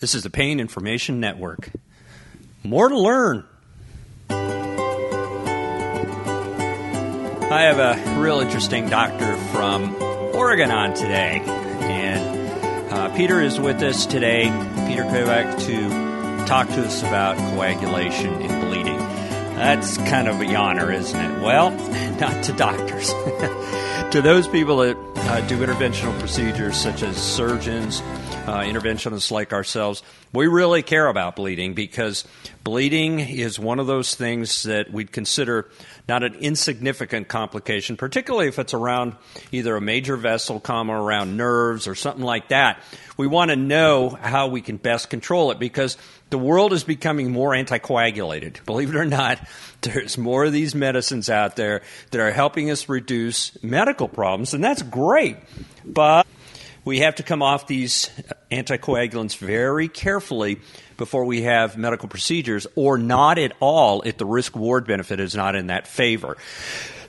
This is the Pain Information Network. More to learn. I have a real interesting doctor from Oregon on today. And uh, Peter is with us today, Peter Kosek, to talk to us about coagulation and bleeding. That's kind of a yawner, isn't it? Well, not to doctors. to those people that uh, do interventional procedures, such as surgeons, uh, interventionists like ourselves, we really care about bleeding because bleeding is one of those things that we'd consider not an insignificant complication, particularly if it's around either a major vessel, comma, around nerves or something like that. We want to know how we can best control it because the world is becoming more anticoagulated. Believe it or not, there's more of these medicines out there that are helping us reduce medical problems, and that's great. But we have to come off these anticoagulants very carefully before we have medical procedures, or not at all if the risk reward benefit is not in that favor.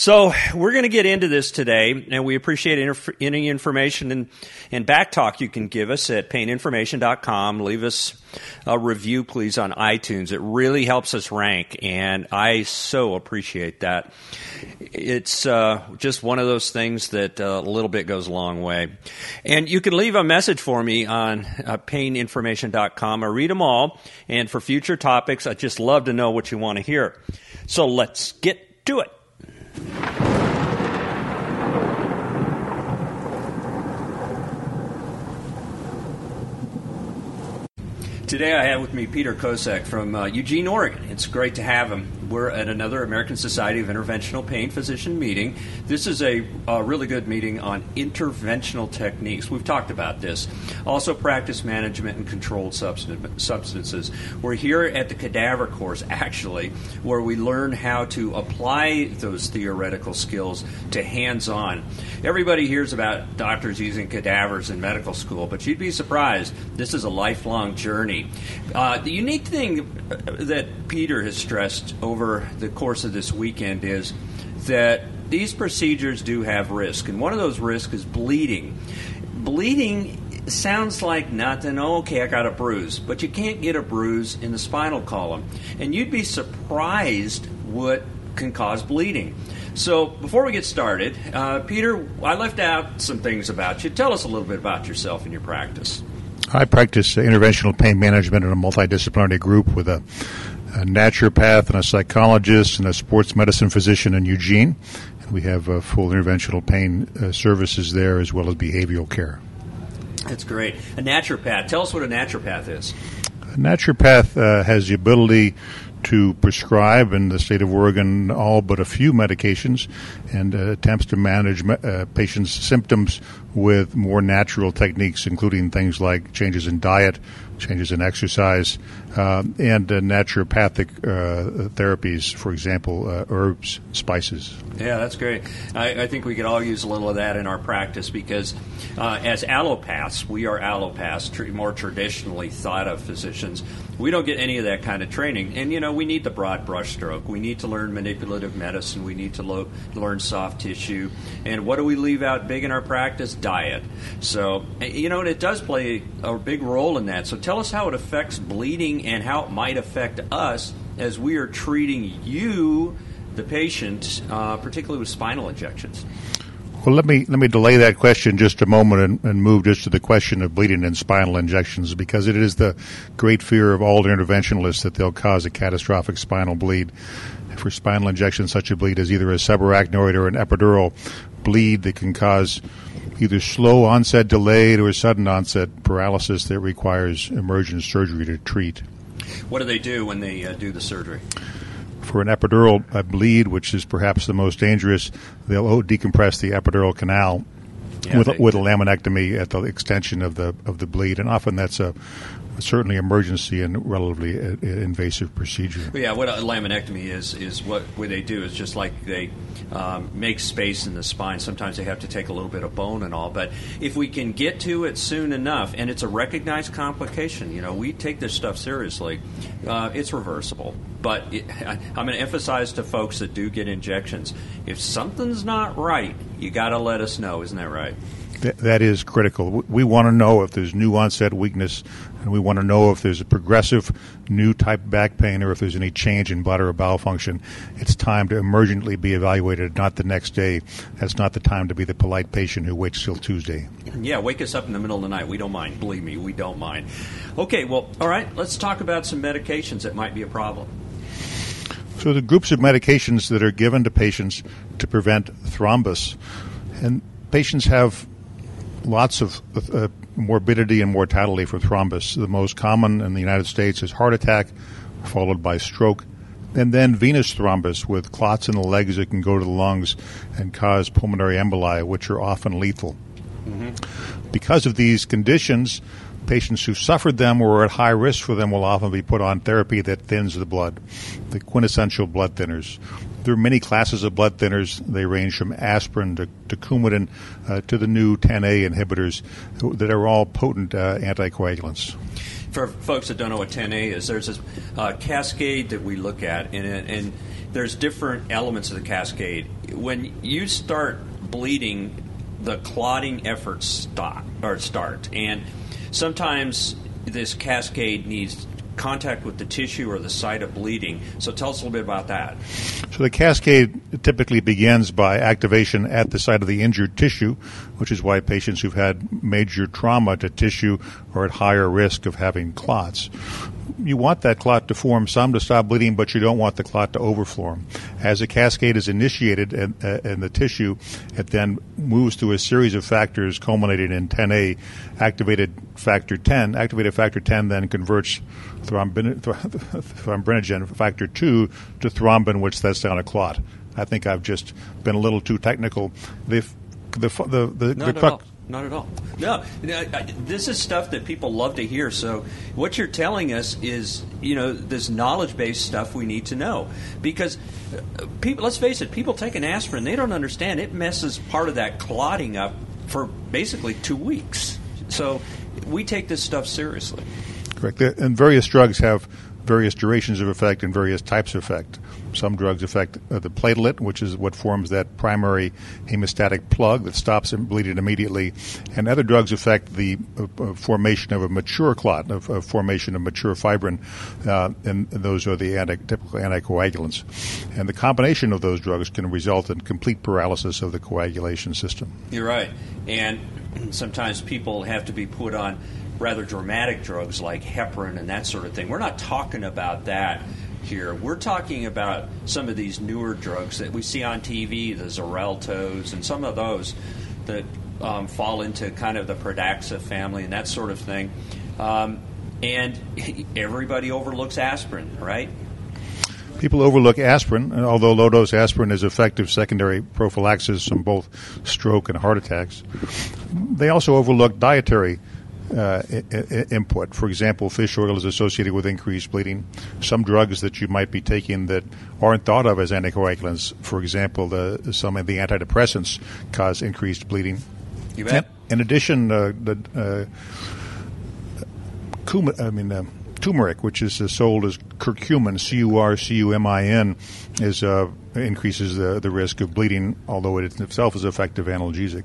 So we're going to get into this today, and we appreciate any information and, and back talk you can give us at paininformation.com. Leave us a review, please, on iTunes. It really helps us rank, and I so appreciate that. It's uh, just one of those things that uh, a little bit goes a long way. And you can leave a message for me on uh, paininformation.com. I read them all, and for future topics, I just love to know what you want to hear. So let's get to it. Today I have with me Peter Kosek from uh, Eugene, Oregon. It's great to have him we're at another American Society of Interventional Pain Physician meeting. This is a, a, really good meeting on interventional techniques. We've talked about this. Also, practice management and controlled substances. We're here at the cadaver course, actually, where we learn how to apply those theoretical skills to hands on. Everybody hears about doctors using cadavers in medical school, but you'd be surprised. This is a lifelong journey. Uh, the unique thing that Peter has stressed over over the course of this weekend is that these procedures do have risk, and one of those risks is bleeding. Bleeding sounds like nothing. Oh, okay, I got a bruise, but you can't get a bruise in the spinal column, and you'd be surprised what can cause bleeding. So, before we get started, uh, Peter, I left out some things about you. Tell us a little bit about yourself and your practice. I practice interventional pain management in a multidisciplinary group with a a naturopath and a psychologist and a sports medicine physician in Eugene. And we have uh, full interventional pain uh, services there as well as behavioral care. That's great. A naturopath. Tell us what a naturopath is. A naturopath uh, has the ability to prescribe in the state of Oregon all but a few medications and uh, attempts to manage uh, patients' symptoms with more natural techniques, including things like changes in diet, changes in exercise, uh, and uh, naturopathic uh, therapies, for example, uh, herbs, spices. Yeah, that's great. I, I, think we could all use a little of that in our practice because uh, as allopaths, we are allopaths, tr- more traditionally thought of physicians. We don't get any of that kind of training. And, you know, we need the broad brushstroke. We need to learn manipulative medicine. We need to lo- learn soft tissue. And what do we leave out big in our practice? Diet. So, you know, and it does play a big role in that. So tell us how it affects bleeding and how it might affect us as we are treating you, the patient, uh, particularly with spinal injections. Well, let me let me delay that question just a moment and, and, move just to the question of bleeding and spinal injections because it is the great fear of all interventionalists that they'll cause a catastrophic spinal bleed. For spinal injections, such a bleed is either a subarachnoid or an epidural bleed that can cause either slow onset, delayed, or sudden onset paralysis that requires emergent surgery to treat. What do they do when they uh, do the surgery? For an epidural bleed, which is perhaps the most dangerous, they'll decompress the epidural canal yeah, with, with a laminectomy at the extension of the of the bleed, and often that's a certainly emergency and relatively uh, invasive procedure. Yeah, what a laminectomy is is what, what they do is just like they um, make space in the spine. Sometimes they have to take a little bit of bone and all, but if we can get to it soon enough, and it's a recognized complication, you know, we take this stuff seriously. Uh, it's reversible, but it, I, I'm going to emphasize to folks that do get injections: if something's not right, you got to let us know. Isn't that right? Th- that is critical. We want to know if there's new onset weakness, and we want to know if there's a progressive new type back pain or if there's any change in bladder or bowel function. It's time to emergently be evaluated, not the next day. That's not the time to be the polite patient who waits till Tuesday. Yeah, wake us up in the middle of the night. We don't mind. Believe me, we don't mind. Okay, well, all right, let's talk about some medications that might be a problem. So, the groups of medications that are given to patients to prevent thrombus, and patients have lots of uh, morbidity and mortality from thrombus. The most common in the United States is heart attack, followed by stroke, and then venous thrombus with clots in the legs that can go to the lungs and cause pulmonary emboli, which are often lethal. Mm-hmm. Because of these conditions, patients who suffered them or are at high risk for them will often be put on therapy that thins the blood, the quintessential blood thinners. There are many classes of blood thinners. They range from aspirin to, to Coumadin uh, to the new 10A inhibitors that are all potent uh, anticoagulants. For folks that don't know what 10A is, there's this uh, cascade that we look at, and, and there's different elements of the cascade. When you start bleeding, the clotting efforts stop or start, and sometimes this cascade needs contact with the tissue or the site of bleeding. So tell us a little bit about that. So the cascade typically begins by activation at the site of the injured tissue, which is why patients who've had major trauma to tissue are at higher risk of having clots you want that clot to form some to stop bleeding, but you don't want the clot to overflow. As a cascade is initiated in, uh, in, the tissue, it then moves through a series of factors culminating in 10A, activated factor 10. Activated factor 10 then converts thrombin, thrombinogen factor 2 to thrombin, which sets down a clot. I think I've just been a little too technical. The, the, the, the, no, the no, not at all. No, this is stuff that people love to hear. So what you're telling us is, you know, this knowledge-based stuff we need to know because uh, people. Let's face it, people take an aspirin, they don't understand it messes part of that clotting up for basically two weeks. So we take this stuff seriously. Correct. And various drugs have various durations of effect and various types of effect. Some drugs affect uh, the platelet, which is what forms that primary hemostatic plug that stops bleeding immediately, and other drugs affect the uh, uh formation of a mature clot, of, formation of mature fibrin, uh, and those are the anti- typical anticoagulants. And the combination of those drugs can result in complete paralysis of the coagulation system. You're right, and sometimes people have to be put on rather dramatic drugs like heparin and that sort of thing. We're not talking about that here. We're talking about some of these newer drugs that we see on TV, the Xareltos, and some of those that um, fall into kind of the Pradaxa family and that sort of thing. Um, and everybody overlooks aspirin, right? People overlook aspirin, although low dose aspirin is effective secondary prophylaxis from both stroke and heart attacks. They also overlook dietary uh, input. For example, fish oil is associated with increased bleeding. Some drugs that you might be taking that aren't thought of as anticoagulants, for example, the, some of the antidepressants cause increased bleeding. You bet. In addition, uh, the uh, I mean, uh, turmeric, which is sold as curcumin, C-U-R-C-U-M-I-N, is uh, increases the, the risk of bleeding, although it itself is effective analgesic.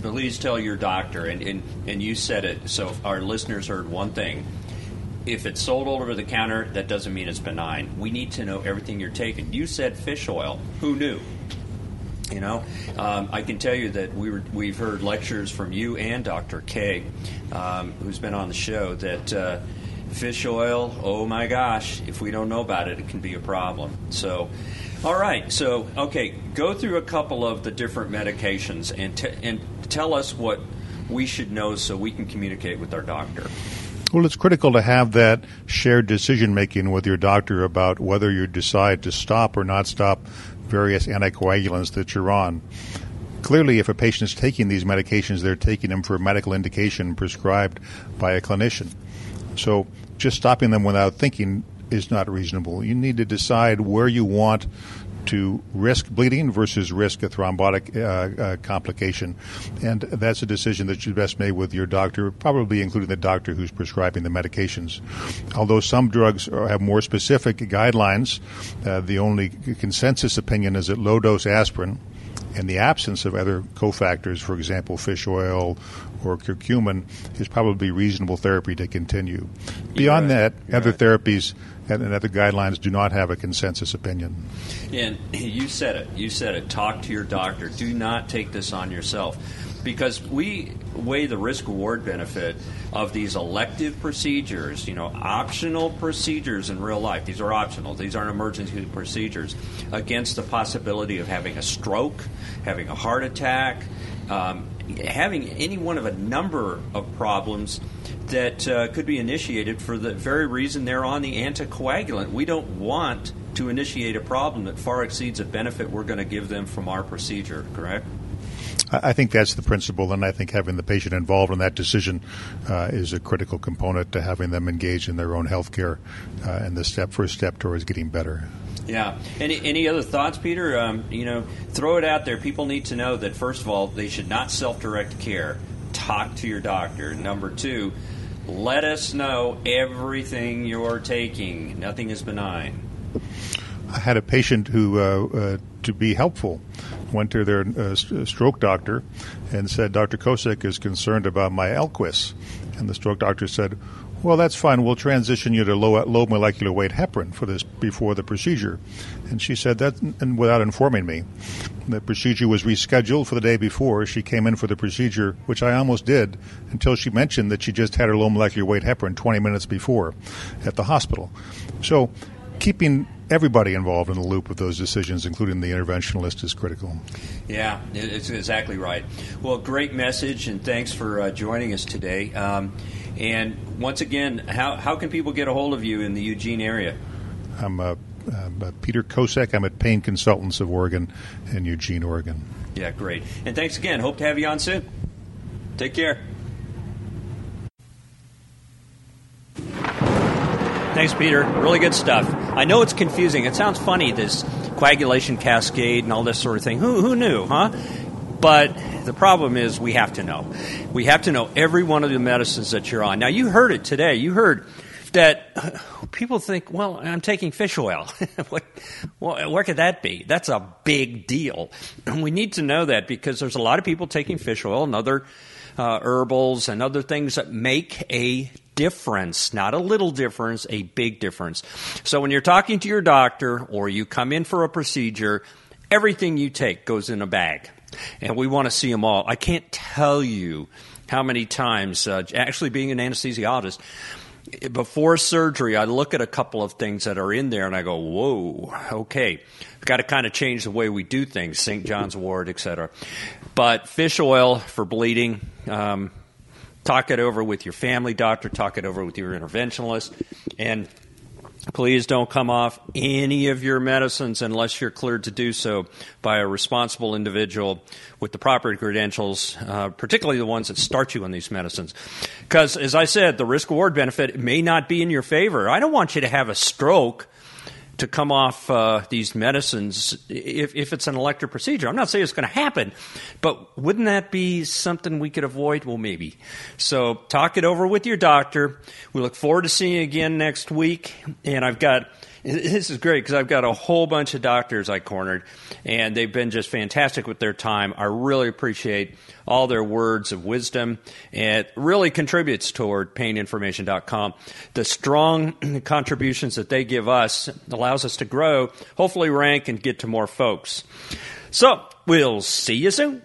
Please tell your doctor, and, and, and you said it, so our listeners heard one thing. If it's sold over the counter, that doesn't mean it's benign. We need to know everything you're taking. You said fish oil. Who knew? You know, um, I can tell you that we were, we've heard lectures from you and Dr. K, um, who's been on the show, that uh, fish oil, oh my gosh, if we don't know about it, it can be a problem. So, all right, so, okay, go through a couple of the different medications and, t- and tell us what we should know so we can communicate with our doctor. Well, it's critical to have that shared decision making with your doctor about whether you decide to stop or not stop various anticoagulants that you're on. Clearly, if a patient is taking these medications, they're taking them for a medical indication prescribed by a clinician. So just stopping them without thinking is not reasonable. You need to decide where you want to risk bleeding versus risk a thrombotic uh, uh, complication. And that's a decision that you best make with your doctor, probably including the doctor who's prescribing the medications. Although some drugs are, have more specific guidelines, uh, the only consensus opinion is that low dose aspirin in the absence of other cofactors, for example, fish oil or curcumin, is probably reasonable therapy to continue. Beyond right. that, You're other right. therapies and, and other guidelines do not have a consensus opinion. And you said it. You said it. Talk to your doctor. Do not take this on yourself. Because we weigh the risk reward benefit of these elective procedures, you know, optional procedures in real life. These are optional, these aren't emergency procedures, against the possibility of having a stroke, having a heart attack, um, having any one of a number of problems that uh, could be initiated for the very reason they're on the anticoagulant. We don't want to initiate a problem that far exceeds a benefit we're going to give them from our procedure, correct? I think that's the principle, and I think having the patient involved in that decision uh, is a critical component to having them engage in their own health care uh, and the step first step towards getting better. Yeah. Any any other thoughts, Peter? Um, you know, throw it out there. People need to know that first of all, they should not self-direct care. Talk to your doctor. Number two, let us know everything you're taking. Nothing is benign. I had a patient who, uh, uh, to be helpful, went to their uh, stroke doctor and said, Dr. Kosek is concerned about my Eliquis. And the stroke doctor said, well, that's fine. We'll transition you to low, low molecular weight heparin for this before the procedure. And she said that, and without informing me, the procedure was rescheduled for the day before. She came in for the procedure, which I almost did, until she mentioned that she just had her low molecular weight heparin 20 minutes before at the hospital. So, keeping everybody involved in the loop of those decisions, including the interventionalist, is critical. Yeah, it's exactly right. Well, great message, and thanks for uh, joining us today. Um, and once again, how, how can people get a hold of you in the Eugene area? I'm uh, um, uh, Peter Kosek. I'm at Pain Consultants of Oregon in Eugene, Oregon. Yeah, great. And thanks again. Hope to have you on soon. Take care. Thanks, Peter. Really good stuff. I know it's confusing. It sounds funny, this coagulation cascade and all this sort of thing. Who, who knew, huh? But the problem is we have to know. We have to know every one of the medicines that you're on. Now, you heard it today. You heard that people think, well, I'm taking fish oil. what, what, where could that be? That's a big deal. And we need to know that because there's a lot of people taking fish oil and other uh, herbals and other things that make a difference, not a little difference, a big difference. So when you're talking to your doctor or you come in for a procedure, everything you take goes in a bag. And we want to see them all. I can't tell you how many times, uh, actually being an anesthesiologist, before surgery, I look at a couple of things that are in there and I go, whoa, okay. We've got to kind of change the way we do things, St. John's Wort, et cetera. But fish oil for bleeding, um, talk it over with your family doctor, talk it over with your interventionalist, and Please don't come off any of your medicines unless you're cleared to do so by a responsible individual with the proper credentials, uh, particularly the ones that start you on these medicines. Because, as I said, the risk reward benefit may not be in your favor. I don't want you to have a stroke to come off uh, these medicines if, if it's an elective procedure. I'm not saying it's going to happen, but wouldn't that be something we could avoid? Well, maybe. So talk it over with your doctor. We look forward to seeing you again next week. And I've got. This is great because I've got a whole bunch of doctors I cornered, and they've been just fantastic with their time. I really appreciate all their words of wisdom. It really contributes toward paininformation.com. The strong contributions that they give us allows us to grow, hopefully rank and get to more folks. So we'll see you soon.